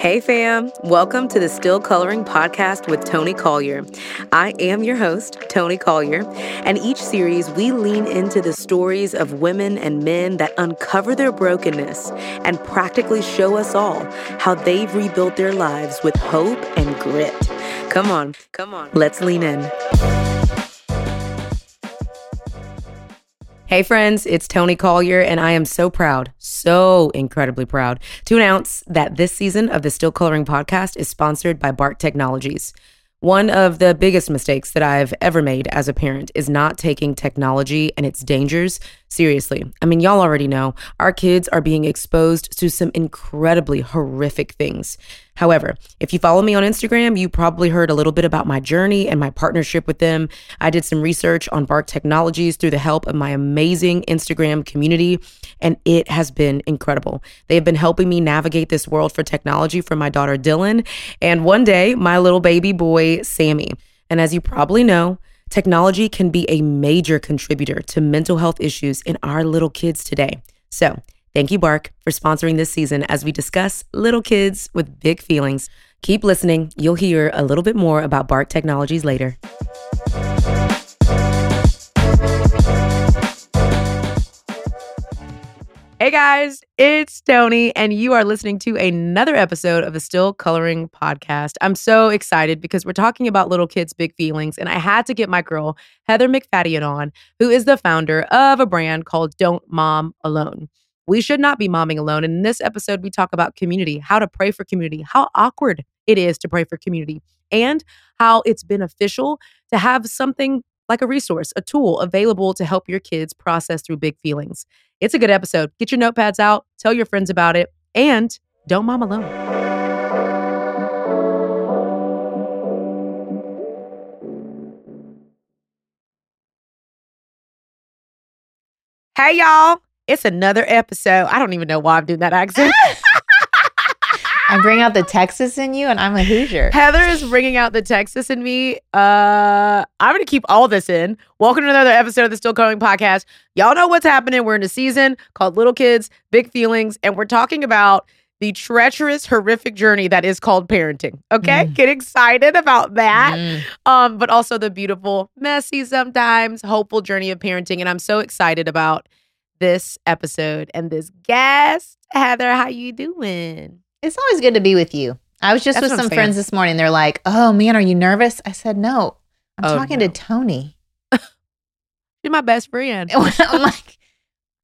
Hey, fam. Welcome to the Still Coloring Podcast with Toni Collier. I am your host, Toni Collier, and each series we lean into the stories of women and men that uncover their brokenness and practically show us all how they've rebuilt their lives with hope and grit. Come on, come on, let's lean in. Hey, friends, it's Toni Collier, and I am so proud, so incredibly proud to announce that this season of the Still Coloring podcast is sponsored by Bark Technologies. One of the biggest mistakes that I've ever made as a parent is not taking technology and its dangers seriously. I mean, y'all already know our kids are being exposed to some incredibly horrific things. However, if you follow me on Instagram, you probably heard a little bit about my journey and my partnership with them. I did some research on Bark Technologies through the help of my amazing Instagram community, and it has been incredible. They have been helping me navigate this world for technology for my daughter Dylan, and one day, my little baby boy, Sammy. And as you probably know, technology can be a major contributor to mental health issues in our little kids today. So, Thank you, Bark, for sponsoring this season as we discuss little kids with big feelings. Keep listening. You'll hear a little bit more about Bark Technologies later. Hey guys, it's Toni, and you are listening to another episode of the Still Coloring Podcast. I'm so excited because we're talking about little kids' big feelings, and I had to get my girl, Heather MacFadyen, on, who is the founder of a brand called Don't Mom Alone. We should not be momming alone. And in this episode, we talk about community, how to pray for community, how awkward it is to pray for community, and how it's beneficial to have something like a resource, a tool available to help your kids process through big feelings. It's a good episode. Get your notepads out, tell your friends about it, and don't mom alone. Hey, y'all. It's another episode. I don't even know why I'm doing that accent. I bring out the Texas in you, and I'm a Hoosier. Heather is bringing out the Texas in me. Uh, I'm going to keep all this in. Welcome to another episode of the Still Coloring Podcast. Y'all know what's happening. We're in a season called Little Kids, Big Feelings, and we're talking about the treacherous, horrific journey that is called parenting. Okay, mm. get excited about that. Mm. Um, but also the beautiful, messy, sometimes hopeful journey of parenting. And I'm so excited about this episode and this guest. Heather, how you doing? It's always good to be with you. I was just That's with some friends this morning. They're like, "Oh man, are you nervous?" I said, "No, I'm oh, talking no. to Toni. She's my best friend." I'm like,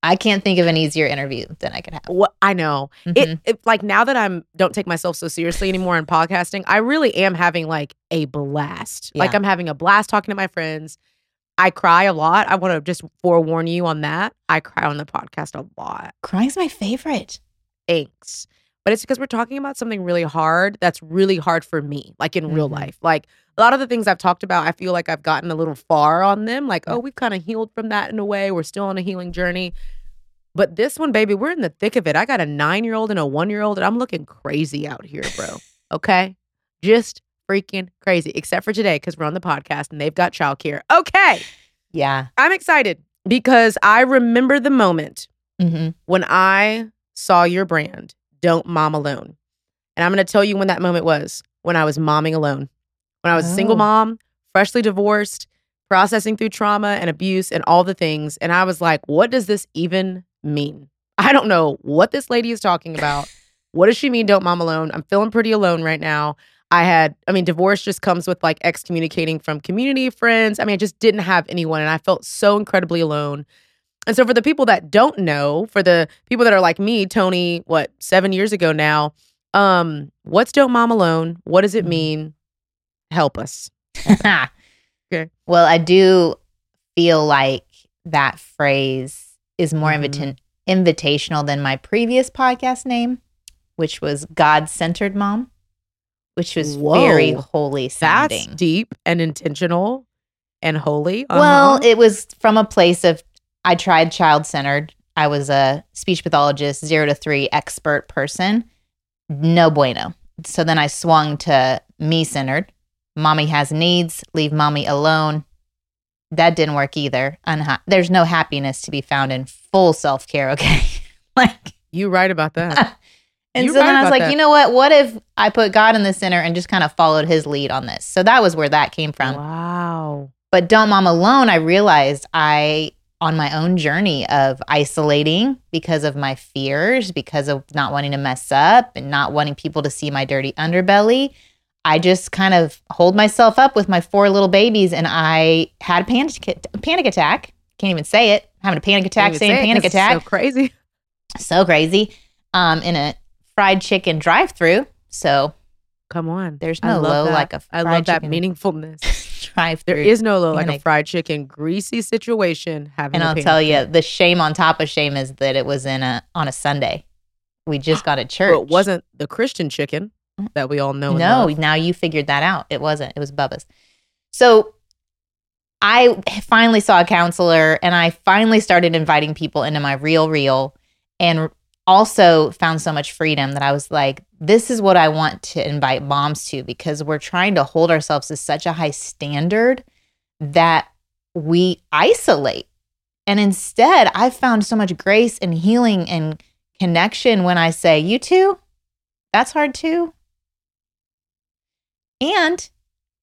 I can't think of an easier interview than I could have. What I know, mm-hmm. it, it like now that I'm don't take myself so seriously anymore in podcasting. I really am having like a blast. Yeah. Like I'm having a blast talking to my friends I cry a lot. I want to just forewarn you on that. I cry on the podcast a lot. Crying's my favorite. Thanks. But it's because we're talking about something really hard that's really hard for me, like in mm-hmm. real life. Like a lot of the things I've talked about, I feel like I've gotten a little far on them. Like, oh, we've kind of healed from that in a way. We're still on a healing journey. But this one, baby, we're in the thick of it. I got a nine year old and a one year old, and I'm looking crazy out here, bro. Okay. Just freaking crazy, except for today because we're on the podcast and they've got childcare. Okay. Yeah. I'm excited because I remember the moment mm-hmm. when I saw your brand, Don't Mom Alone. And I'm going to tell you when that moment was when I was momming alone. When I was oh. a single oh. mom, freshly divorced, processing through trauma and abuse and all the things. And I was like, what does this even mean? I don't know what this lady is talking about. what does she mean, don't mom alone? I'm feeling pretty alone right now. I had, I mean, divorce just comes with like excommunicating from community, friends. I mean, I just didn't have anyone and I felt so incredibly alone. And so, for the people that don't know, for the people that are like me, Toni, what, seven years ago now, um, what's Don't Mom Alone? What does it mm-hmm. mean? Help us. okay. Well, I do feel like that phrase is more mm-hmm. invita- invitational than my previous podcast name, which was God Centered Mom which was Whoa, very holy sounding. That's deep and intentional and holy. Uh-huh. Well, it was from a place of I tried child centered. I was a speech pathologist, zero to three expert person. No bueno. So then I swung to me centered. Mommy has needs, leave mommy alone. That didn't work either. Unha- There's no happiness to be found in full self care, okay? like, you right about that. And You're so then I was like, that. you know what? What if I put God in the center and just kind of followed his lead on this? So that was where that came from. Wow. But Don't Mom Alone, I realized I, on my own journey of isolating because of my fears, because of not wanting to mess up and not wanting people to see my dirty underbelly, I just kind of hold myself up with my four little babies and I had a panic, panic attack. Can't even say it. Having a panic attack, saying say panic attack So crazy. so crazy um in a fried chicken drive through so Come on. There's no low that. like a I love that chicken. meaningfulness. Drive There is no low like a fried chicken greasy situation having. and I'll tell you the shame on top of shame is that it was in a on a sunday. We just got to church But it wasn't the Christian chicken that we all know. no now you figured that out. It wasn't. It was bubba's. So i finally saw a counselor and i finally started inviting people into my real real and also found so much freedom that i was like this is what i want to invite moms to because we're trying to hold ourselves to such a high standard that we isolate. And instead I've found so much grace and healing and connection when i say you too? That's hard too? And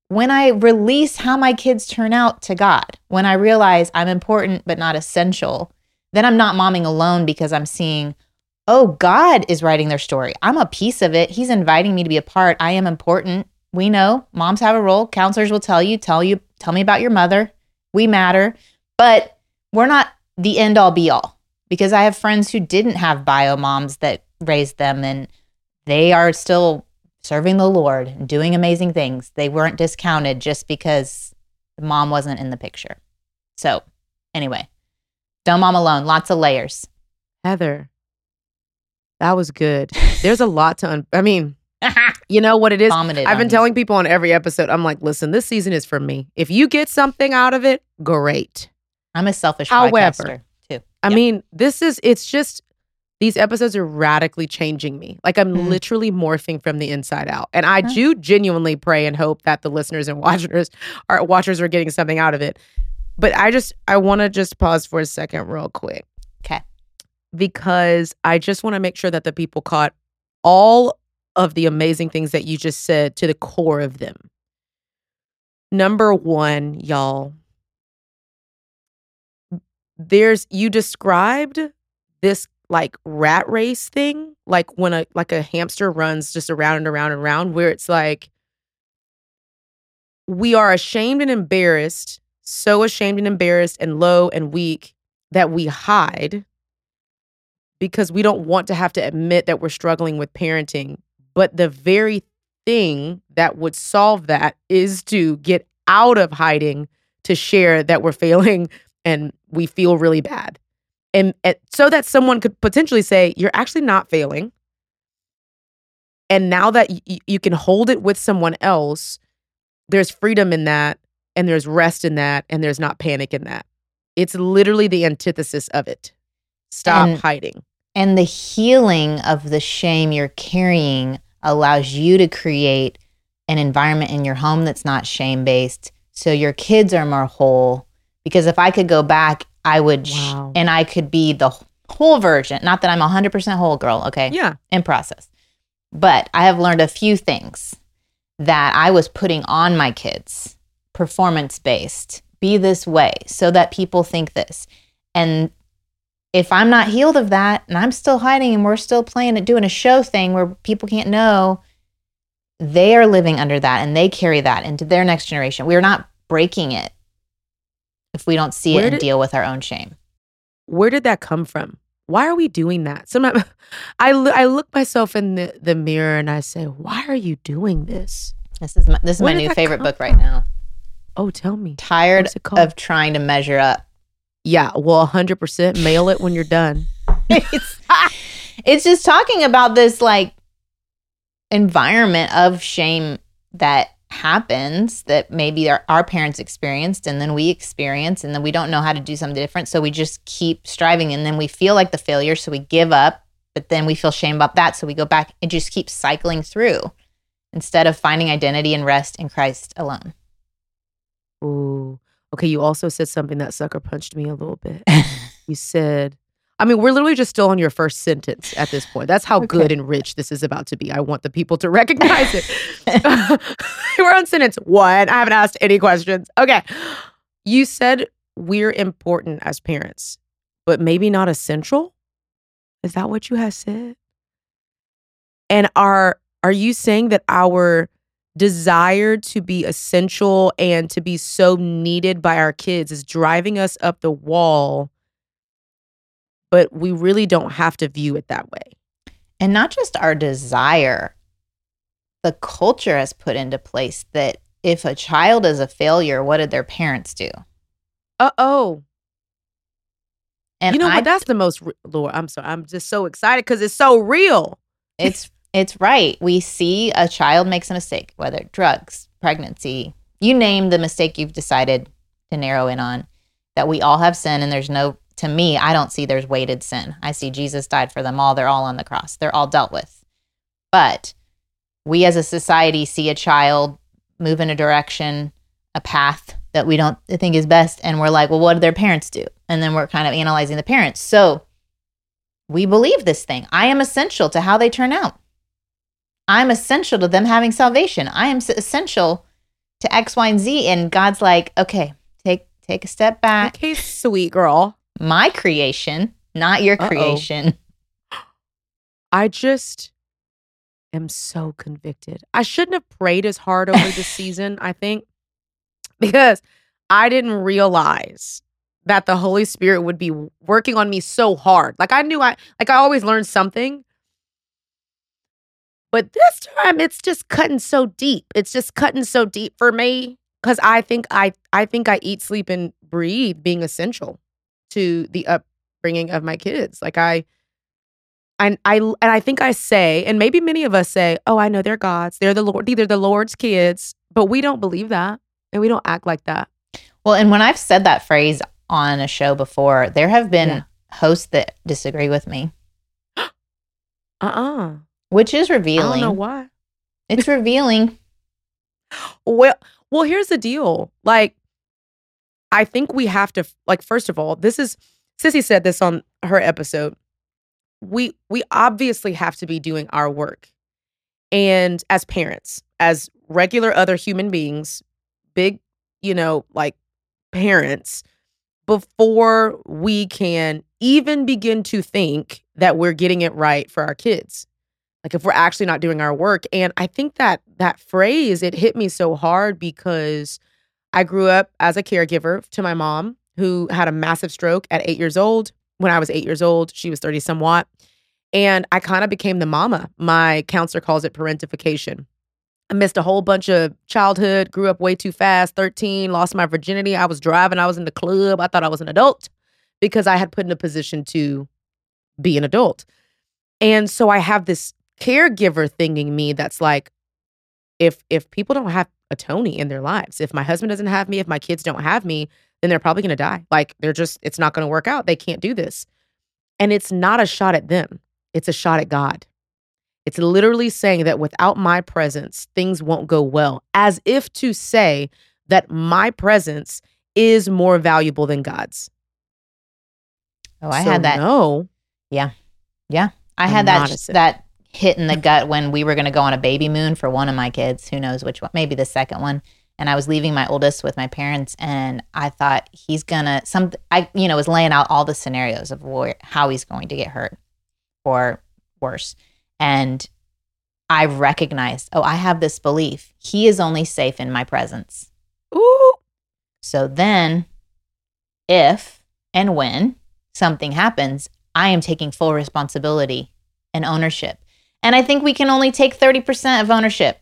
when I release how my kids turn out to God, when I realize I'm important but not essential, then I'm not momming alone because I'm seeing, oh, God is writing their story. I'm a piece of it. He's inviting me to be a part. I am important. We know moms have a role. Counselors will tell you, tell you, tell me about your mother. We matter. But we're not the end all be all because I have friends who didn't have bio moms that raised them and they are still serving the Lord and doing amazing things. They weren't discounted just because the mom wasn't in the picture. So, anyway, don't mom alone, lots of layers. Heather, that was good. There's a lot to. Un- I mean, you know what it is. Vomited. I've been telling people on every episode. I'm like, listen, this season is for me. If you get something out of it, great. I'm a selfish However, too. I Yeah. mean, this is, it's just, these episodes are radically changing me. Like I'm Mhm. literally morphing from the inside out. And I Huh. do genuinely pray and hope that the listeners and watchers are watchers are getting something out of it. But I just I want to just pause for a second real quick. 'Kay. Because I just want to make sure that the people caught all of the amazing things that you just said to the core of them. Number 1, y'all, there's you described this like rat race thing like when a like a hamster runs just around and around and around where it's like we are ashamed and embarrassed so ashamed and embarrassed and low and weak that we hide because we don't want to have to admit that we're struggling with parenting but the very thing that would solve that is to get out of hiding to share that we're failing and we feel really bad. And, and so that someone could potentially say, You're actually not failing. And now that y- you can hold it with someone else, there's freedom in that, and there's rest in that, and there's not panic in that. It's literally the antithesis of it. Stop And- hiding. And the healing of the shame you're carrying allows you to create an environment in your home that's not shame based. So your kids are more whole. Because if I could go back, I would, sh- Wow. and I could be the whole version. Not that I'm 100% whole girl, okay? Yeah. in process. But I have learned a few things that I was putting on my kids, performance based, be this way, so that people think this. And if I'm not healed of that and I'm still hiding and we're still playing it, doing a show thing where people can't know, they are living under that and they carry that into their next generation. We're not breaking it if we don't see Where it and did- deal with our own shame. where did that come from? Why are we doing that? Sometimes I look, I look myself in the, the mirror and I say, why are you doing this? This is my, this is Where my new favorite book right now. Oh, tell me. Tired What's it called? of trying to measure up. Yeah, well, 100% mail it when you're done. it's, it's just talking about this like environment of shame that happens that maybe our, our parents experienced and then we experience and then we don't know how to do something different so we just keep striving and then we feel like the failure so we give up but then we feel shame about that so we go back and just keep cycling through instead of finding identity and rest in Christ alone. Ooh. Okay, you also said something that sucker punched me a little bit. You said, I mean, we're literally just still on your first sentence at this point. That's how okay. good and rich this is about to be. I want the people to recognize it. we're on sentence one. I haven't asked any questions. Okay. You said we're important as parents, but maybe not essential. Is that what you have said? And are are you saying that our desire to be essential and to be so needed by our kids is driving us up the wall, but we really don't have to view it that way? And not just our desire, the culture has put into place that if a child is a failure, what did their parents do? Uh oh. And you know I, what? That's the most Lord. I'm sorry. I'm just so excited because it's so real. It's it's right. We see a child makes a mistake, whether drugs, pregnancy, you name the mistake you've decided to narrow in on. That we all have sin, and there's no. To me, I don't see there's weighted sin. I see Jesus died for them all. They're all on the cross. They're all dealt with. But we as a society see a child move in a direction, a path that we don't think is best. And we're like, well, what did their parents do? And then we're kind of analyzing the parents. So we believe this thing. I am essential to how they turn out. I'm essential to them having salvation. I am essential to X, Y, and Z. And God's like, okay, take take a step back. Okay, sweet girl. My creation, not your Uh-oh. creation. I just am so convicted. I shouldn't have prayed as hard over this season, I think, because I didn't realize that the Holy Spirit would be working on me so hard. Like I knew I like I always learned something. But this time it's just cutting so deep. It's just cutting so deep for me cuz I think I I think I eat, sleep and breathe being essential to the upbringing of my kids. Like I and I and I think I say, and maybe many of us say, "Oh, I know they're God's. They're the Lord. They're the Lord's kids." But we don't believe that, and we don't act like that. Well, and when I've said that phrase on a show before, there have been yeah. hosts that disagree with me. uh uh Which is revealing. I don't know why. It's revealing. well, well, here's the deal. Like, I think we have to like. First of all, this is Sissy said this on her episode we we obviously have to be doing our work. And as parents, as regular other human beings, big, you know, like parents, before we can even begin to think that we're getting it right for our kids. Like if we're actually not doing our work. And I think that that phrase, it hit me so hard because I grew up as a caregiver to my mom who had a massive stroke at eight years old when I was eight years old. She was 30 somewhat. And I kind of became the mama. My counselor calls it parentification. I missed a whole bunch of childhood, grew up way too fast, 13, lost my virginity. I was driving, I was in the club. I thought I was an adult because I had put in a position to be an adult. And so I have this caregiver thing in me that's like, if if people don't have a Toni in their lives, if my husband doesn't have me, if my kids don't have me, then they're probably gonna die. Like they're just, it's not gonna work out. They can't do this. And it's not a shot at them, it's a shot at God. It's literally saying that without my presence, things won't go well, as if to say that my presence is more valuable than God's. Oh, I so had that. No. Yeah. Yeah. I I'm had that that hit in the gut when we were going to go on a baby moon for one of my kids, who knows which one, maybe the second one. And I was leaving my oldest with my parents and I thought he's going to some I you know was laying out all the scenarios of where, how he's going to get hurt or worse. And I recognized, oh, I have this belief. He is only safe in my presence. Ooh. So then, if and when something happens, I am taking full responsibility and ownership. And I think we can only take 30% of ownership.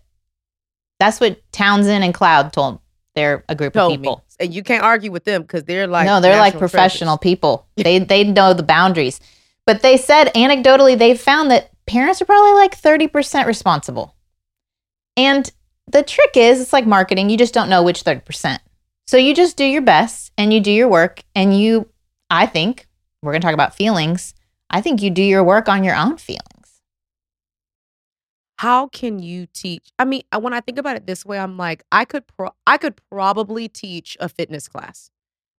That's what Townsend and Cloud told. They're a group told of people. Me. And you can't argue with them because they're like No, they're like professional treasures. people. they they know the boundaries. But they said anecdotally, they've found that parents are probably like 30% responsible. And the trick is, it's like marketing, you just don't know which 30%. So you just do your best and you do your work. And you, I think, we're going to talk about feelings. I think you do your work on your own feelings. How can you teach? I mean, uh, when I think about it this way, I'm like, I could pro- I could probably teach a fitness class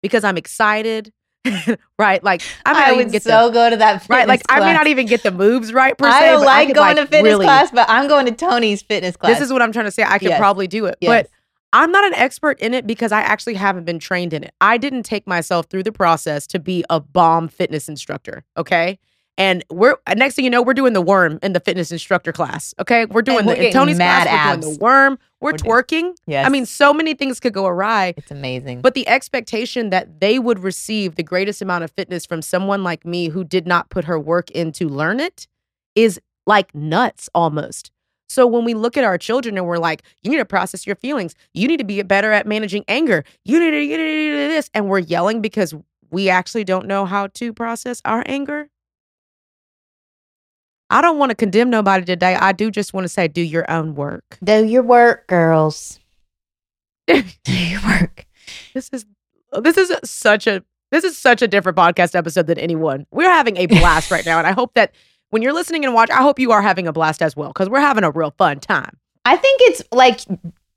because I'm excited right? Like I not I would get so the go to that. right. Like fitness I may not even get the moves right per se. I don't like could, going to fitness really- class, but I'm going to Toni's fitness class. This is what I'm trying to say. I could Yes. probably do it, Yes. but I'm not an expert in it because I actually haven't been trained in it. I didn't take myself through the process to be a bomb fitness instructor. Okay. And we're uh, next thing you know, we're doing the worm in the fitness instructor class. Okay. We're doing we're the Toni's mad class, we're doing the worm, we're, We're twerking. yes. I mean, so many things could go awry. it's amazing. But the expectation that they would receive the greatest amount of fitness from someone like me who did not put her work in to learn it is like nuts almost. So when we look at our children and we're like, you need to process your feelings, you need to be better at managing anger, you need to, you need to do this, and we're yelling because we actually don't know how to process our anger. I don't want to condemn nobody today. I do just want to say, do your own work. do your work, girls. do your work. This is this is such a this is such a different podcast episode than anyone. We're having a blast right now, and I hope that when you're listening and watch, I hope you are having a blast as well because we're having a real fun time. I think it's like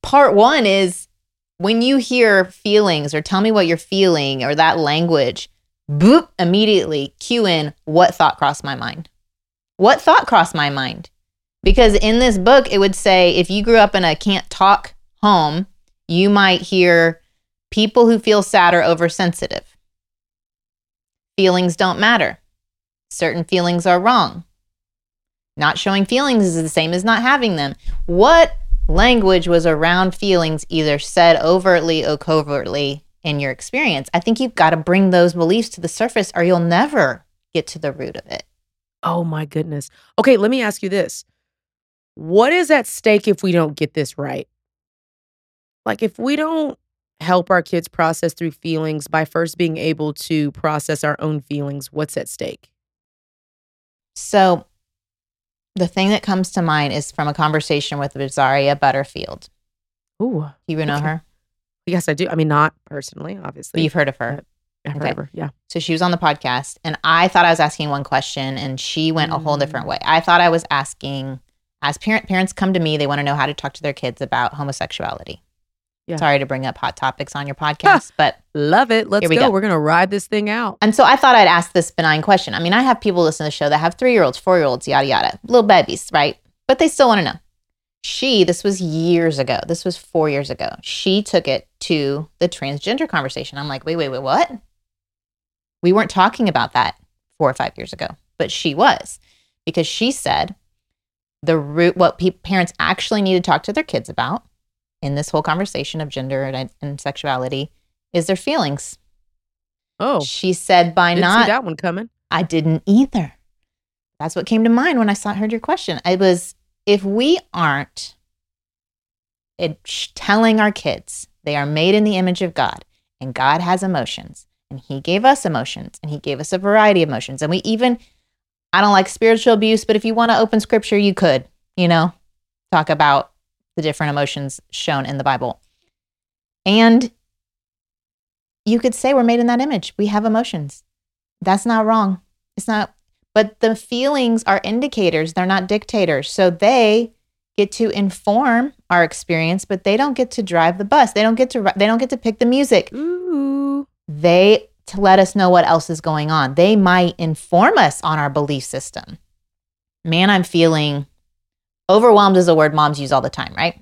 part one is when you hear feelings or tell me what you're feeling or that language, boop, immediately cue in what thought crossed my mind. What thought crossed my mind? Because in this book, it would say if you grew up in a can't talk home, you might hear people who feel sad are oversensitive. Feelings don't matter. Certain feelings are wrong. Not showing feelings is the same as not having them. What language was around feelings, either said overtly or covertly in your experience? I think you've got to bring those beliefs to the surface or you'll never get to the root of it. Oh my goodness. Okay, let me ask you this. What is at stake if we don't get this right? Like if we don't help our kids process through feelings by first being able to process our own feelings, what's at stake? So, the thing that comes to mind is from a conversation with Rosaria Butterfield. Ooh, Do you know Okay. her? yes, I do. I mean, not personally, obviously. you've heard of her. Okay. of. Yeah. So she was on the podcast, and I thought I was asking one question, and she went a whole different Mm. way. I thought I was asking, as parent parents come to me, they want to know how to talk to their kids about homosexuality. Yeah. Sorry to bring up hot topics on your podcast, but Love it. Let's we go. go. We're gonna ride this thing out. and so I thought I'd ask this benign question. I mean, I have people listen to the show that have three year olds, four year olds, yada yada, little babies, right? But they still want to know. She, this was years ago. This was four years ago. She took it to the transgender conversation. I'm like, wait, wait, wait, what? We weren't talking about that four or five years ago, but she was because she said the root, what pe- parents actually need to talk to their kids about in this whole conversation of gender and, and sexuality is their feelings. Oh, She said by not that one coming. I didn't either. That's what came to mind when I saw heard your question. It was if we aren't telling our kids they are made in the image of God and God has emotions and He gave us emotions and He gave us a variety of emotions and we even I don't like spiritual abuse, but if you want to open Scripture, you could, you know, talk about the different emotions shown in the Bible, and you could say we're made in that image. We have emotions. That's not wrong. It's not, but the feelings are indicators, they're not dictators. So they get to inform our experience, but they don't get to drive the bus. They don't get to they don't get to pick the music. Ooh. They to let us know what else is going on. They might inform us on our belief system. Man, I'm feeling overwhelmed is a word moms use all the time, right?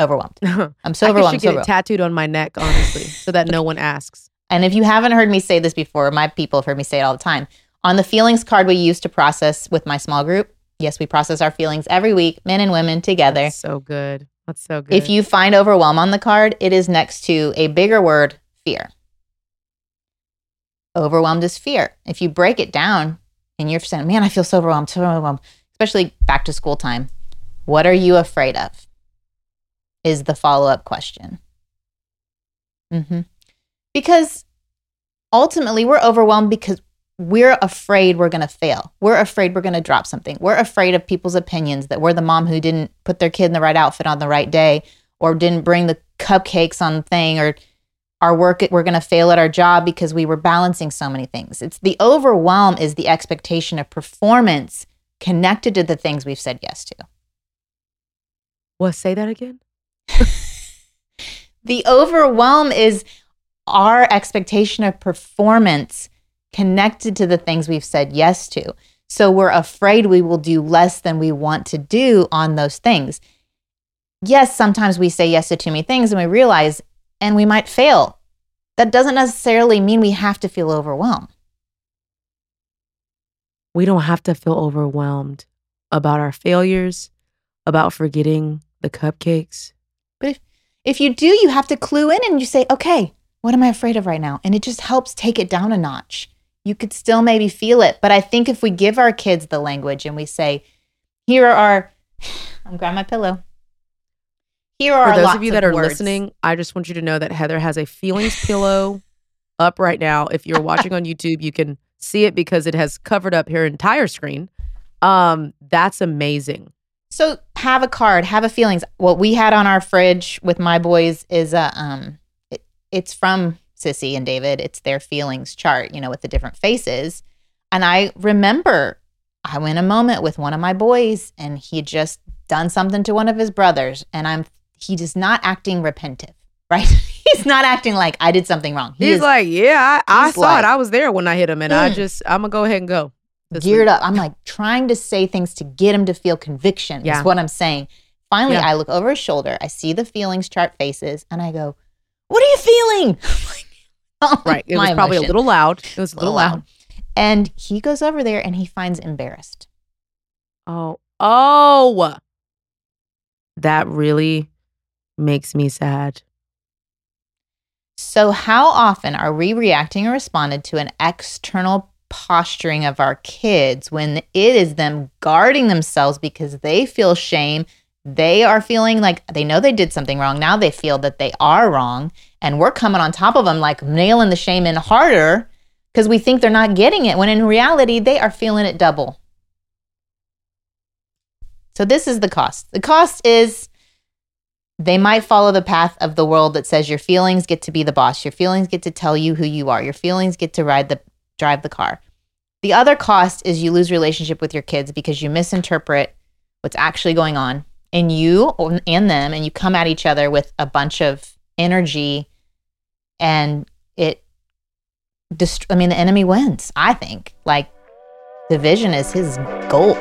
Overwhelmed. I'm so overwhelmed. I should so get it tattooed on my neck, honestly, so that no one asks. And if you haven't heard me say this before, my people have heard me say it all the time. On the feelings card we use to process with my small group, yes, we process our feelings every week, men and women together. That's so good. That's so good. If you find overwhelm on the card, it is next to a bigger word, fear. Overwhelmed is fear. If you break it down and you're saying, man, I feel so overwhelmed, so overwhelmed, especially back to school time, what are you afraid of? Is the follow up question. hmm Because ultimately, we're overwhelmed because we're afraid we're going to fail. We're afraid we're going to drop something. We're afraid of people's opinions that we're the mom who didn't put their kid in the right outfit on the right day or didn't bring the cupcakes on the thing or our work we're going to fail at our job because we were balancing so many things. It's the overwhelm is the expectation of performance connected to the things we've said yes to. what? Say that again. The overwhelm is our expectation of performance connected to the things we've said yes to. So we're afraid we will do less than we want to do on those things. Yes, sometimes we say yes to too many things and we realize, and we might fail. That doesn't necessarily mean we have to feel overwhelmed. We don't have to feel overwhelmed about our failures, about forgetting the cupcakes. But if, if you do, you have to clue in and you say, okay, what am I afraid of right now? And it just helps take it down a notch. You could still maybe feel it. But I think if we give our kids the language and we say, here are, our I'm grabbing my pillow. Here are For those of you that are words. listening, I just want you to know that Heather has a feelings pillow up right now. If you're watching on YouTube, you can see it because it has covered up her entire screen. Um, that's amazing. So have a card, have a feelings. What we had on our fridge with my boys is a um it, it's from Sissy and David. It's their feelings chart, you know, with the different faces. And I remember I went a moment with one of my boys and he just done something to one of his brothers and I'm he is not acting repentive, right? he's not acting like I did something wrong. He He's is like, yeah, I, I saw like- it. I was there when I hit him, and I Mm. just, I'm gonna go ahead and go. geared week. up. I'm like trying to say things to get him to feel conviction. Yeah. Is what I'm saying. Finally, Yeah. I look over his shoulder. I see the feelings chart faces, and I go, "What are you feeling?" Right. It was my probably a little loud. It was a little loud. And he goes over there and he finds embarrassed. Oh, oh, that really makes me sad. So, how often are we reacting or responded to an external posturing of our kids when it is them guarding themselves because they feel shame? They are feeling like they know they did something wrong. Now they feel that they are wrong. And we're coming on top of them, like nailing the shame in harder because we think they're not getting it when in reality, they are feeling it double. So, this is the cost. The cost is they might follow the path of the world that says your feelings get to be the boss. Your feelings get to tell you who you are. Your feelings get to ride the drive the car. The other cost is you lose relationship with your kids because you misinterpret what's actually going on in you and them and you come at each other with a bunch of energy and it dist- I mean the enemy wins, I think. Like division is his goal.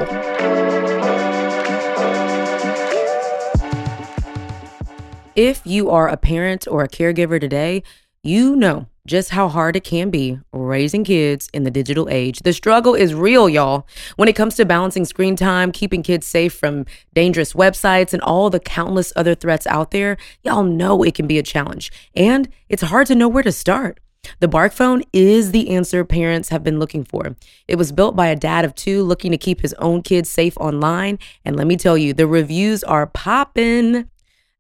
If you are a parent or a caregiver today, you know just how hard it can be raising kids in the digital age. The struggle is real, y'all. When it comes to balancing screen time, keeping kids safe from dangerous websites, and all the countless other threats out there, y'all know it can be a challenge. And it's hard to know where to start. The Bark phone is the answer parents have been looking for. It was built by a dad of two looking to keep his own kids safe online. And let me tell you, the reviews are popping.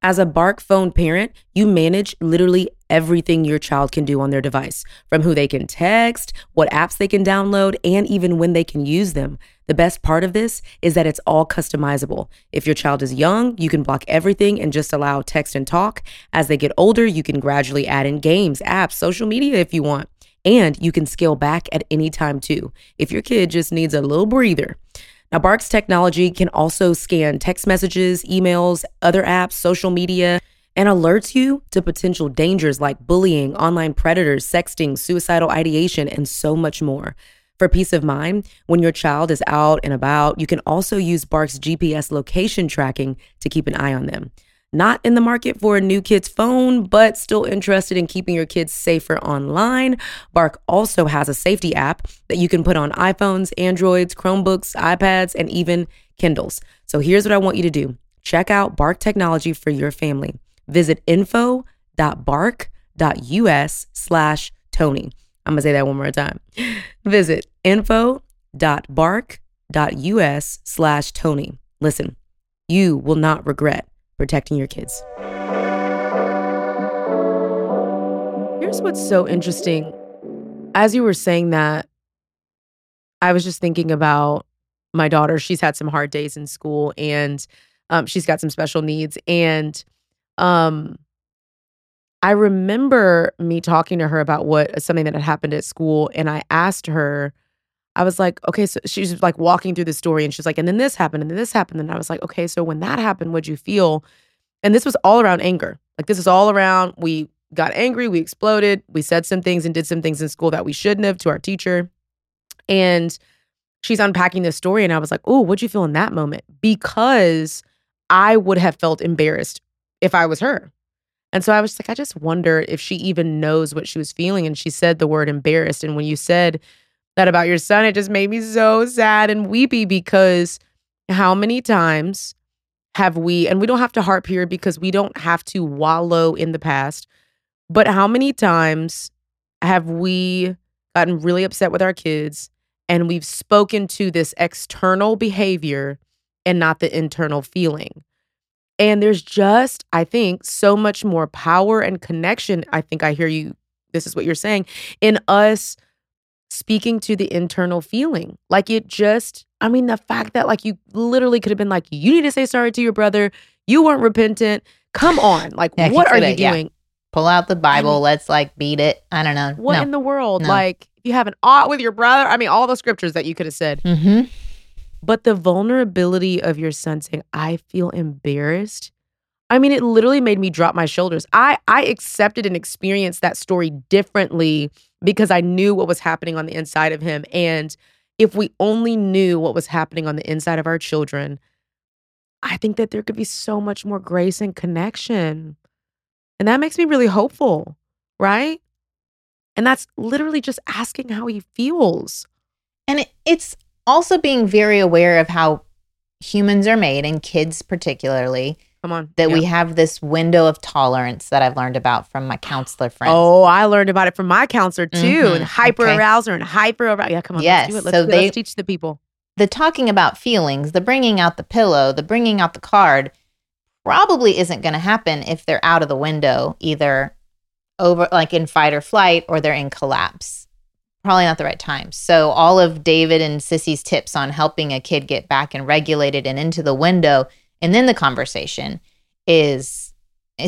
As a Bark phone parent, you manage literally everything your child can do on their device from who they can text, what apps they can download, and even when they can use them. The best part of this is that it's all customizable. If your child is young, you can block everything and just allow text and talk. As they get older, you can gradually add in games, apps, social media if you want. And you can scale back at any time too, if your kid just needs a little breather. Now, Bark's technology can also scan text messages, emails, other apps, social media, and alerts you to potential dangers like bullying, online predators, sexting, suicidal ideation, and so much more. For peace of mind, when your child is out and about, you can also use Bark's GPS location tracking to keep an eye on them. Not in the market for a new kid's phone, but still interested in keeping your kids safer online. Bark also has a safety app that you can put on iPhones, Androids, Chromebooks, iPads, and even Kindles. So here's what I want you to do check out Bark technology for your family. Visit info.bark.us slash Toni. I'm gonna say that one more time. Visit info.bark.us slash Toni. Listen, you will not regret protecting your kids. Here's what's so interesting. As you were saying that, I was just thinking about my daughter. She's had some hard days in school and um, she's got some special needs. And um, I remember me talking to her about what something that had happened at school. And I asked her, I was like, okay, so she's like walking through the story and she's like, and then this happened and then this happened. And I was like, okay, so when that happened, what'd you feel? And this was all around anger. Like this is all around we got angry, we exploded, we said some things and did some things in school that we shouldn't have to our teacher. And she's unpacking this story and I was like, "Oh, what'd you feel in that moment?" Because I would have felt embarrassed if I was her. And so I was like, I just wonder if she even knows what she was feeling. And she said the word embarrassed. And when you said that about your son, it just made me so sad and weepy because how many times have we, and we don't have to harp here because we don't have to wallow in the past, but how many times have we gotten really upset with our kids and we've spoken to this external behavior and not the internal feeling? And there's just, I think, so much more power and connection. I think I hear you, this is what you're saying, in us speaking to the internal feeling. Like it just, I mean, the fact that like you literally could have been like, you need to say sorry to your brother. You weren't repentant. Come on. Like, Yeah, what are you yeah. doing? Pull out the Bible. let's like beat it. I don't know. What no. in the world? No. Like, you have an ought with your brother, I mean, all the scriptures that you could have said. mm-hmm. But the vulnerability of your son saying, I feel embarrassed. I mean, it literally made me drop my shoulders. I I accepted and experienced that story differently because I knew what was happening on the inside of him. And if we only knew what was happening on the inside of our children, I think that there could be so much more grace and connection. And that makes me really hopeful, right? And that's literally just asking how he feels. And it, it's also being very aware of how humans are made and kids particularly Come on. that Yeah. we have this window of tolerance that I've learned about from my counselor friends. Oh, I learned about it from my counselor too. Mhm, And hyper okay. and hyper arousal. Yeah, come on. Yes, Let's do it. Let's, so do they- let's teach the people. the talking about feelings, the bringing out the pillow, the bringing out the card probably isn't going to happen if they're out of the window, either over like in fight or flight or they're in collapse. Probably not the right time. So, all of David and Sissy's tips on helping a kid get back and regulated and into the window and then the conversation is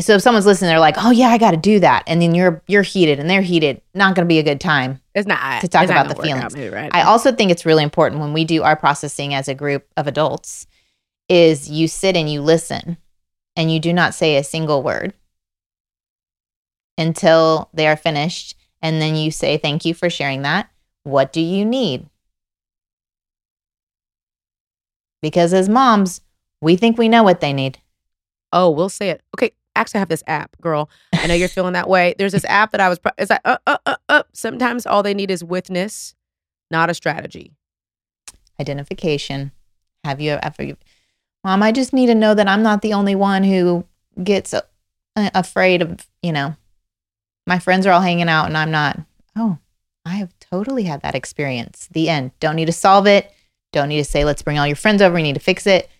so if someone's listening, they're like, "Oh yeah, I got to do that," and then you're you're heated and they're heated. Not going to be a good time. It's not To talk about the gonna work out, feelings. maybe, right? I also think it's really important when we do our processing as a group of adults is you sit and you listen and you do not say a single word until they are finished and then you say thank you for sharing that. What do you need? Because as moms, we think we know what they need. oh, we'll say it. Okay. Actually, I have this app, girl. I know you're feeling that way. There's this app that I was. Pro- it's like, uh, uh, uh, uh. Sometimes all they need is witness, not a strategy. Identification. Have you ever, Mom, I just need to know that I'm not the only one who gets uh, afraid of, you know, my friends are all hanging out and I'm not. Oh, I have totally had that experience. The end. Don't need to solve it. Don't need to say, let's bring all your friends over. We need to fix it.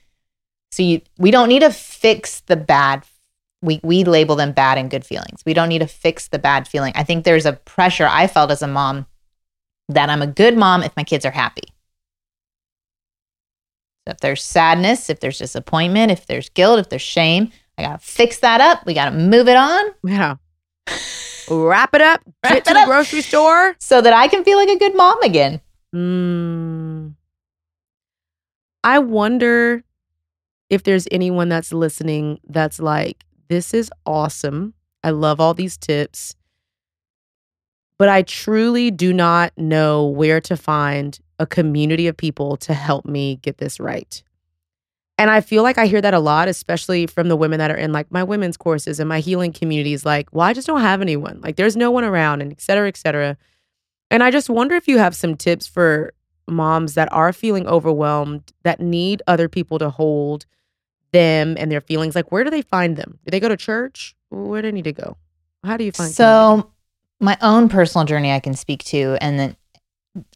So you, we don't need to fix the bad. We, we label them bad and good feelings. We don't need to fix the bad feeling. I think there's a pressure I felt as a mom that I'm a good mom if my kids are happy. So if there's sadness, if there's disappointment, if there's guilt, if there's shame, I got to fix that up. We got to move it on Yeah. Wrap it up. Wrap get to the up. grocery store. so that I can feel like a good mom again. Mm. I wonder if there's anyone that's listening that's like, this is awesome. I love all these tips. But I truly do not know where to find a community of people to help me get this right. And I feel like I hear that a lot, especially from the women that are in like my women's courses and my healing communities. Like, well, I just don't have anyone. Like, there's no one around, and et cetera, et cetera. And I just wonder if you have some tips for moms that are feeling overwhelmed, that need other people to hold them and their feelings. Like, where do they find them? Do they go to church? Where do they need to go? How do you find? So, my own personal journey I can speak to, and then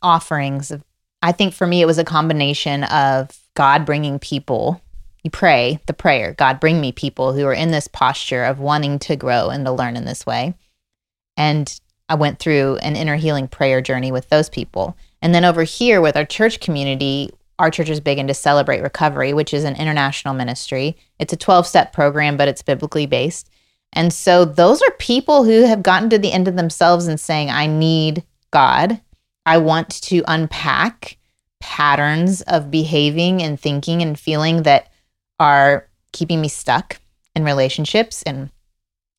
offerings. Of, I think for me, it was a combination of God bringing people. You pray the prayer, God, bring me people who are in this posture of wanting to grow and to learn in this way. And I went through an inner healing prayer journey with those people. And then over here with our church community, our church is big into Celebrate Recovery, which is an international ministry. It's a 12 step program, but it's biblically based. And so those are people who have gotten to the end of themselves and saying, I need God. I want to unpack patterns of behaving and thinking and feeling that are keeping me stuck in relationships and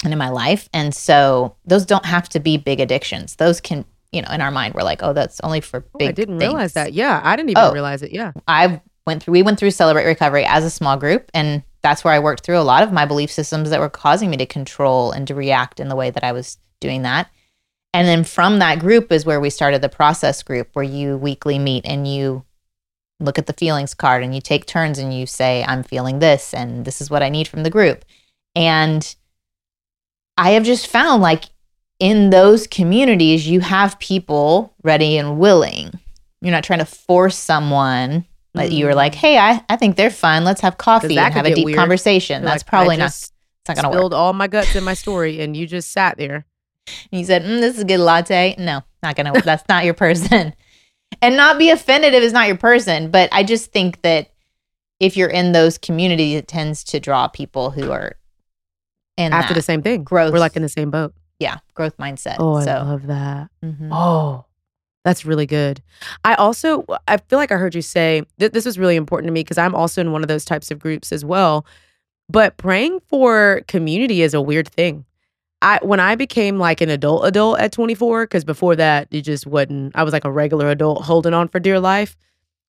and in my life. And so those don't have to be big addictions. Those can, you know, in our mind, we're like, oh, that's only for Oh, big. I didn't things. realize that. Yeah, I didn't even Oh. realize it. Yeah. I went through we went through celebrate recovery as a small group and that's where I worked through a lot of my belief systems that were causing me to control and to react in the way that I was doing that. And then from that group is where we started the process group where you weekly meet and you look at the feelings card and you take turns and you say I'm feeling this and this is what I need from the group. And I have just found like in those communities you have people ready and willing. You're not trying to force someone like you were like, hey, I, I think they're fun. Let's have coffee and have a deep weird. conversation. You're That's like, probably not, it's not going to work. spilled all my guts in my story, and you just sat there. And you said, mm, this is a good latte. No, not going to, that's not your person. And not be offended if it's not your person. But I just think that if you're in those communities, it tends to draw people who are in After that the same thing, growth. we're like in the same boat. Yeah, growth mindset. Oh, I so, love that. mhm. Oh, that's really good. I also, I feel like I heard you say that this was really important to me because I'm also in one of those types of groups as well. But praying for community is a weird thing. I when I became like an adult adult at 24, because before that it just wasn't. I was like a regular adult holding on for dear life.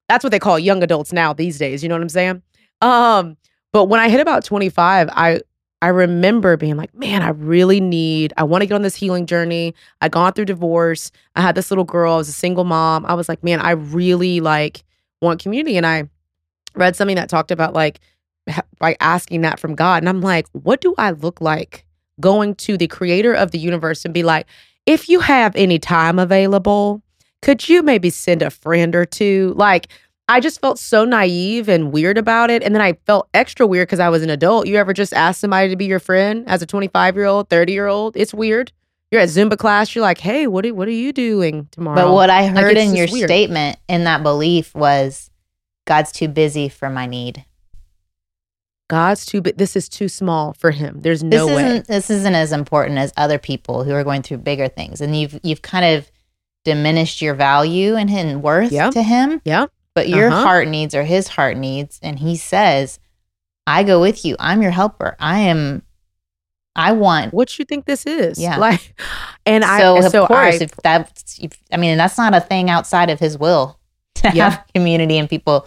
That's what they call young adults now these days. You know what I'm saying? Um, but when I hit about 25, I I remember being like, man, I really need. I want to get on this healing journey. I'd gone through divorce. I had this little girl. I was a single mom. I was like, man, I really like want community. And I read something that talked about like like asking that from God. And I'm like, what do I look like going to the creator of the universe and be like, if you have any time available, could you maybe send a friend or two? Like, I just felt so naive and weird about it. And then I felt extra weird because I was an adult. You ever just ask somebody to be your friend as a 25 year old, 30 year old? It's weird. You're at Zumba class. You're like, hey, what are, what are you doing tomorrow? But what I heard it's in your weird. statement in that belief was God's too busy for my need. God's too big. This is too small for him. There's no this way. this isn't as important as other people who are going through bigger things and you've you've kind of diminished your value and, and worth Yeah. to him Yeah. But your Uh-huh. heart needs are his heart needs and he says i go with you i'm your helper i am i want What you think this is? Yeah. Like, and so I of so course I, if that's if, i mean that's not a thing outside of his will to Yeah. have community and people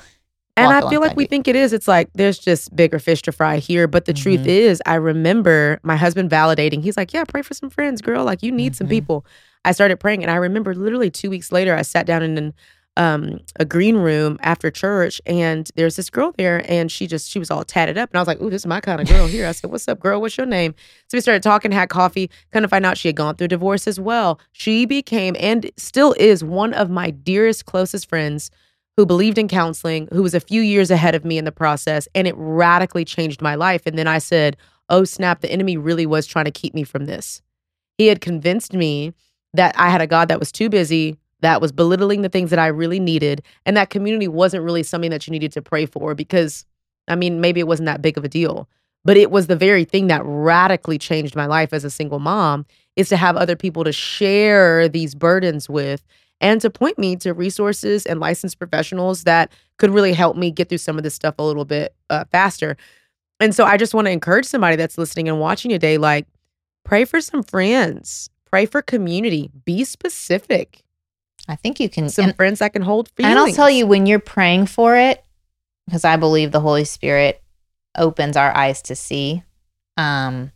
and I feel like we you. think it is. It's like there's just bigger fish to fry here. But the truth Mhm. is, I remember my husband validating. He's like, "Yeah, pray for some friends, girl. Like you need some Mhm. people." I started praying, and I remember literally two weeks later, I sat down and, an, um, a green room after church, and there's this girl there, and she just she was all tatted up, and I was like, "Ooh, this is my kind of girl here." I said, "What's up, girl? What's your name?" So we started talking, had coffee. Kind of find out she had gone through divorce as well. She became and still is one of my dearest, closest friends who believed in counseling, who was a few years ahead of me in the process, and it radically changed my life. And then I said, Oh, snap, the enemy really was trying to keep me from this. He had convinced me that I had a God that was too busy, that was belittling the things that I really needed, and that community wasn't really something that you needed to pray for because, I mean, maybe it wasn't that big of a deal. But it was the very thing that radically changed my life as a single mom is to have other people to share these burdens with and to point me to resources and licensed professionals that could really help me get through some of this stuff a little bit uh, faster. And so I just want to encourage somebody that's listening and watching today like, pray for some friends, pray for community, be specific. I think you can Some and- friends that can hold feelings. And I'll tell you when you're praying for it, because I believe the Holy Spirit opens our eyes to see. Um,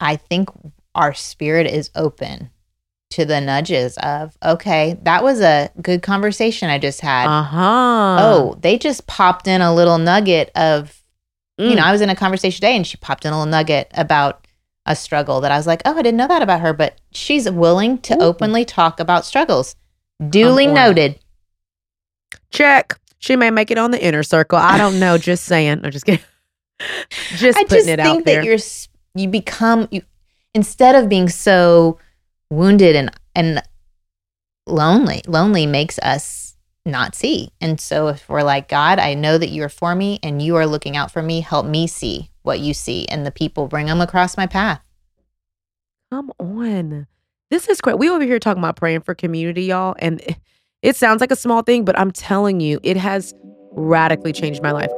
I think our spirit is open to the nudges of, okay, that was a good conversation I just had. Uh huh. oh, they just popped in a little nugget of, you Mm. know, I was in a conversation today and she popped in a little nugget about a struggle that I was like, oh, I didn't know that about her, but she's willing to Ooh. openly talk about struggles. Duly noted. check. She may make it on the inner circle. I don't know. Just saying. I'm just kidding. Just I putting just it think out there. that you're you become you instead of being so wounded and and lonely. Lonely makes us not see. And so if we're like God, I know that you are for me and you are looking out for me. Help me see what you see and the people bring them across my path. Come on. This is great. We over here talking about praying for community, y'all. And it sounds like a small thing, but I'm telling you, it has radically changed my life.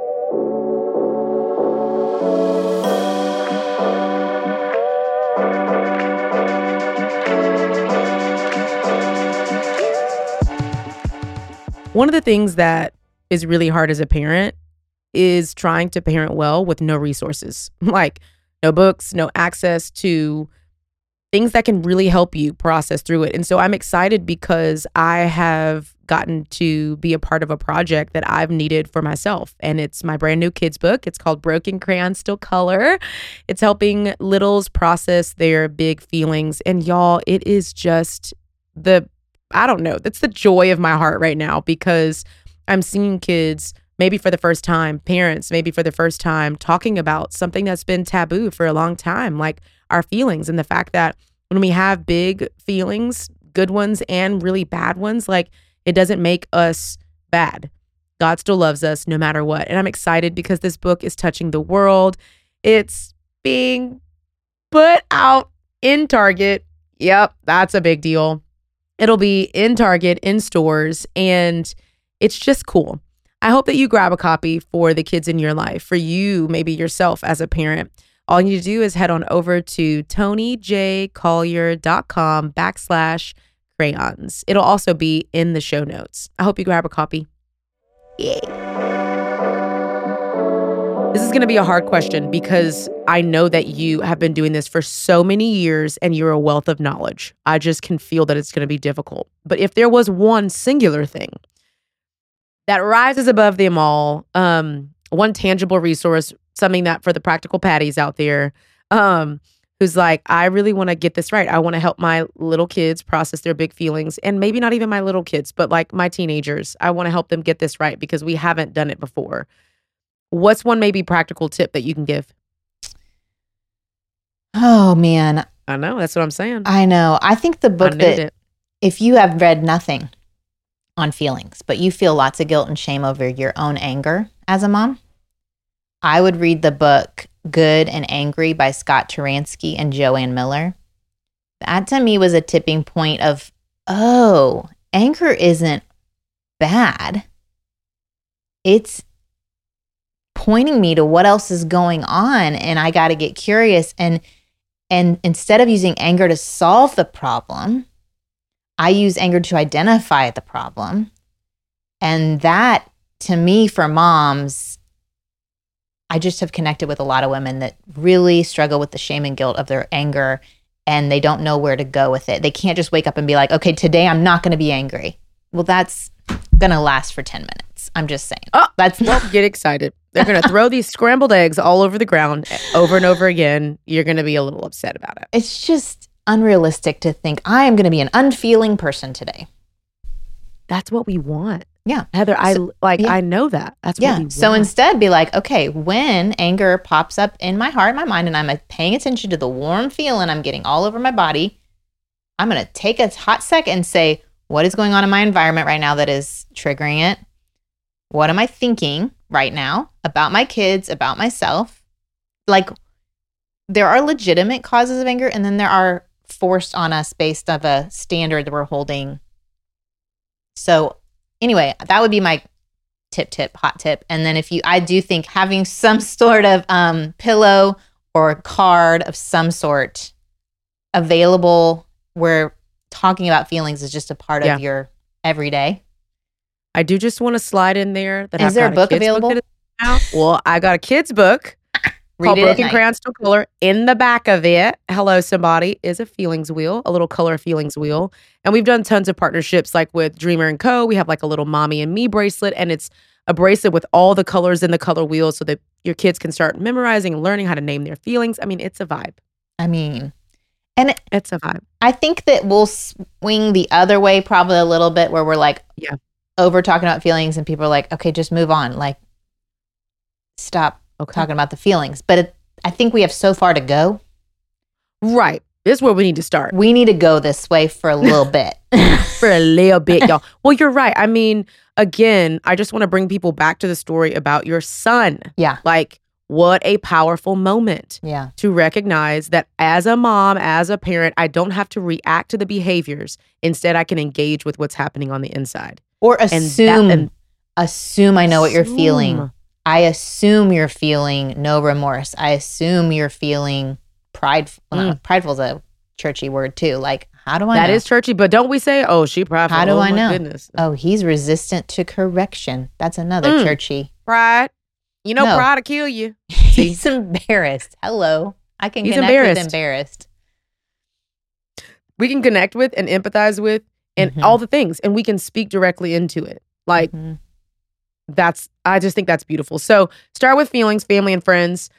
One of the things that is really hard as a parent is trying to parent well with no resources, like no books, no access to things that can really help you process through it. And so I'm excited because I have gotten to be a part of a project that I've needed for myself. And it's my brand new kids book. It's called Broken Crayons Still Color. It's helping littles process their big feelings. And y'all, it is just the, I don't know, that's the joy of my heart right now because I'm seeing kids maybe for the first time, parents maybe for the first time talking about something that's been taboo for a long time, like our feelings and the fact that when we have big feelings, good ones and really bad ones, like it doesn't make us bad. God still loves us no matter what. And I'm excited because this book is touching the world. It's being put out in Target. Yep, that's a big deal. It'll be in Target, in stores, and it's just cool. I hope that you grab a copy for the kids in your life, for you, maybe yourself as a parent. All you need to do is head on over to tonijcollier.com backslash crayons. It'll also be in the show notes. I hope you grab a copy. Yay. This is going to be a hard question because I know that you have been doing this for so many years and you're a wealth of knowledge. I just can feel that it's going to be difficult. But if there was one singular thing that rises above them all, um, one tangible resource, something that for the practical patties out there, um, who's like, I really want to get this right. I want to help my little kids process their big feelings, and maybe not even my little kids, but like my teenagers. I want to help them get this right because we haven't done it before. What's one maybe practical tip that you can give? Oh man, I know that's what I'm saying. I know. I think the book that it. if you have read nothing on feelings, but you feel lots of guilt and shame over your own anger as a mom, I would read the book Good and Angry by Scott Turansky and Joanne Miller. That to me was a tipping point of, oh, anger isn't bad. It's pointing me to what else is going on and I got to get curious and and instead of using anger to solve the problem, I use anger to identify the problem. And that to me for moms I just have connected with a lot of women that really struggle with the shame and guilt of their anger and they don't know where to go with it. They can't just wake up and be like, "Okay, today I'm not going to be angry." Well, that's going to last for 10 minutes. I'm just saying. Oh, That's well, not get excited. They're going to throw these scrambled eggs all over the ground over and over again. You're going to be a little upset about it. it's just unrealistic to think I am going to be an unfeeling person today. That's what we want. Yeah. Heather, I So- like yeah. I know that. That's what Yeah. So instead, be like, okay, when anger pops up in my heart, my mind, and I'm paying attention to the warm feeling I'm getting all over my body, I'm going to take a hot second and say, what is going on in my environment right now that is triggering it? What am I thinking right now about my kids, about myself? Like, there are legitimate causes of anger, and then there are forced on us based of a standard that we're holding. So, anyway, that would be my tip tip hot tip and then if you i do think having some sort of um pillow or card of some sort available where talking about feelings is just a part Yeah. of your everyday I do just want to slide in there that Is I've there a book available? out. Well, I got a kid's book read called Broken. Crayon Still Color. In the back of it, hello somebody, is a feelings wheel, a little color feelings wheel. And we've done tons of partnerships like with Dreamer and Co. We have like a little mommy and me bracelet, and it's a bracelet with all the colors in the color wheel so that your kids can start memorizing and learning how to name their feelings. I mean, it's a vibe. i mean and it- It's a vibe. i think that we'll swing the other way probably a little bit where we're like Yeah. over talking about feelings and people are like okay just move on like stop Okay. talking about the feelings but it, i think we have so far to go Right. This is where we need to start. we need to go this way for a little bit for a little bit, y'all. Well, you're right. I mean, again, I just want to bring people back to the story about your son. Yeah. Like, what a powerful moment yeah to recognize that as a mom, as a parent, I don't have to react to the behaviors. Instead, I can engage with what's happening on the inside. or assume and assume i know what you're feeling Assume. I assume you're feeling no remorse i assume you're feeling prideful well, Mm. not- prideful is a churchy word too like How do I That know? is churchy, but don't we say, "Oh, she prideful"? How do oh, I know? Goodness, oh, he's resistant to correction. That's another Mm. churchy. pride. You know, No. pride will kill you. He's embarrassed. Hello. I can He's connect embarrassed. with embarrassed. We can connect with and empathize with, and Mhm. all the things, and we can speak directly into it. Like Mhm. That's I just think that's beautiful. So start with feelings, family and friends.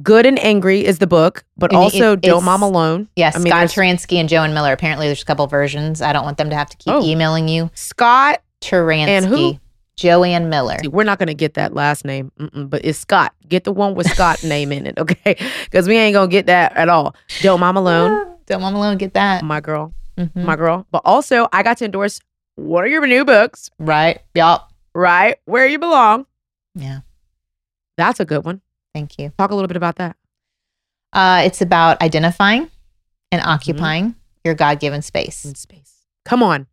Good and Angry is the book, but also it- Don't Mom Alone. Yes, I mean, Scott Taransky and Joan Miller. Apparently, there's a couple versions. I don't want them to have to keep Oh. emailing you. Scott. Taransky. And who? Joanne Miller. See, we're not gonna get that last name, Mm-mm, but it's Scott. Get the one with Scott name in it, okay? Because we ain't gonna get that at all. Don't Mom Alone, Don't mom alone get that. my girl, Mhm. my girl. But also, I got to endorse one of your new books, Right. Yup. Right? Where You Belong. Yeah. That's a good one. Thank you. Talk a little bit about that. Uh, it's about identifying and Mm-hmm. occupying your God given space. in space. Come on.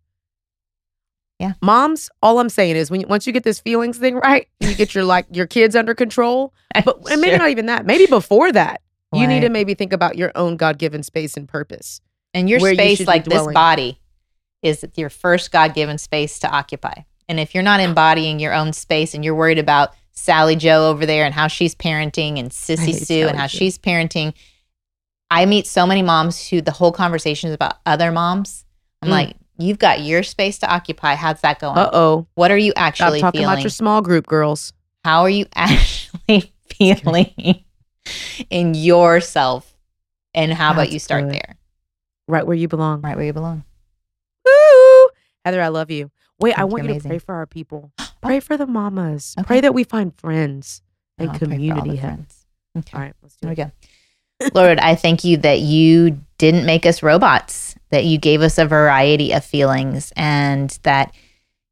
Yeah. Moms, all I'm saying is when you, once you get this feelings thing right, you get your like your kids under control. But and maybe not even that. Maybe before that, you need to maybe think about your own God-given space and purpose. and your where you space, like this body, is your first God given space to occupy. And if you're not embodying your own space and you're worried about Sally Joe over there and how she's parenting and Sissy Sue Sally and how Jo. she's parenting, I meet so many moms who the whole conversation is about other moms. I'm Mm. like, you've got your space to occupy. How's that going? Uh-oh. What are you Stop actually talking feeling? about your small group girls. How are you actually feeling in yourself? And how about you start good. there, Right where you belong. right where you belong? Woo! Heather, I love you. Wait, I want you, to pray for our people. Oh. Pray for the mamas. Okay. Pray that we find friends oh, and Oh, I'll for all community. friends. Okay. All right, let's do There we it. go. Lord, I thank you that you didn't make us robots, that you gave us a variety of feelings, and that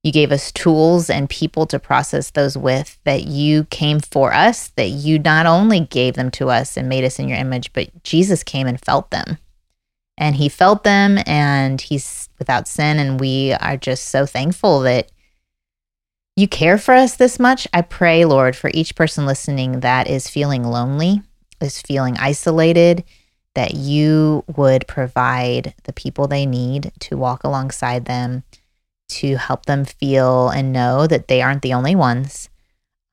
you gave us tools and people to process those with, that you came for us, that you not only gave them to us and made us in your image, but Jesus came and felt them. And he felt them, and he's without sin. And we are just so thankful that you care for us this much. I pray, Lord, for each person listening that is feeling lonely, is feeling isolated, that you would provide the people they need to walk alongside them, to help them feel and know that they aren't the only ones.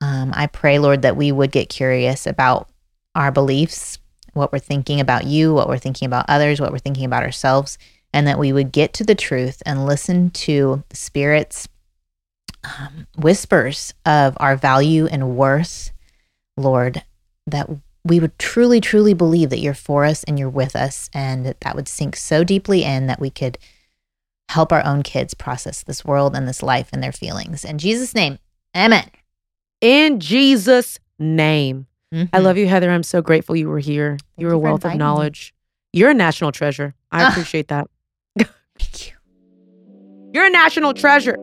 Um, I pray, Lord, that we would get curious about our beliefs, what we're thinking about you, what we're thinking about others, what we're thinking about ourselves, and that we would get to the truth and listen to the Spirit's um, whispers of our value and worth, Lord, that we would truly, truly believe that you're for us and you're with us, and that that would sink so deeply in that we could help our own kids process this world and this life and their feelings. In Jesus' name, amen. In Jesus' name. I Mhm. love you, Heather. I'm so grateful you were here. Thank You're you a wealth of inviting me. knowledge. You're a national treasure. I Ah. appreciate that. You. You're a national treasure.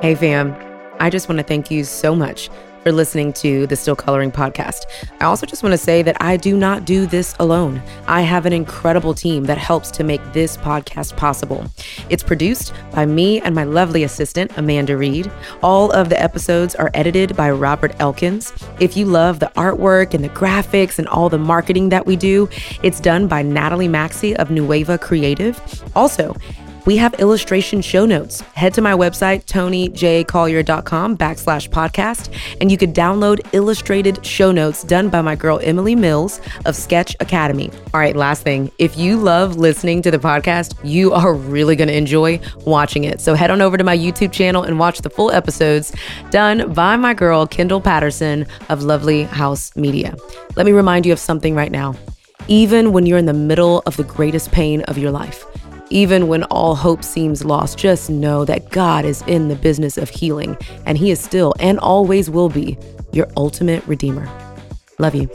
Hey, fam. I just want to thank you so much for listening to the Still Coloring podcast. I also just want to say that I do not do this alone. I have an incredible team that helps to make this podcast possible. It's produced by me and my lovely assistant, Amanda Reed. All of the episodes are edited by Robert Elkins. If you love the artwork and the graphics and all the marketing that we do, it's done by Natalie Maxey of Nueva Creative. Also, we have illustration show notes. Head to my website, tonijcollier.com backslash podcast, and you could download illustrated show notes done by my girl Emily Mills of Sketch Academy. All right, last thing. If you love listening to the podcast, you are really going to enjoy watching it. So head on over to my YouTube channel and watch the full episodes done by my girl Kendall Patterson of Lovely House Media. Let me remind you of something right now. Even when you're in the middle of the greatest pain of your life, even when all hope seems lost, just know that God is in the business of healing, and He is still and always will be your ultimate redeemer. Love you.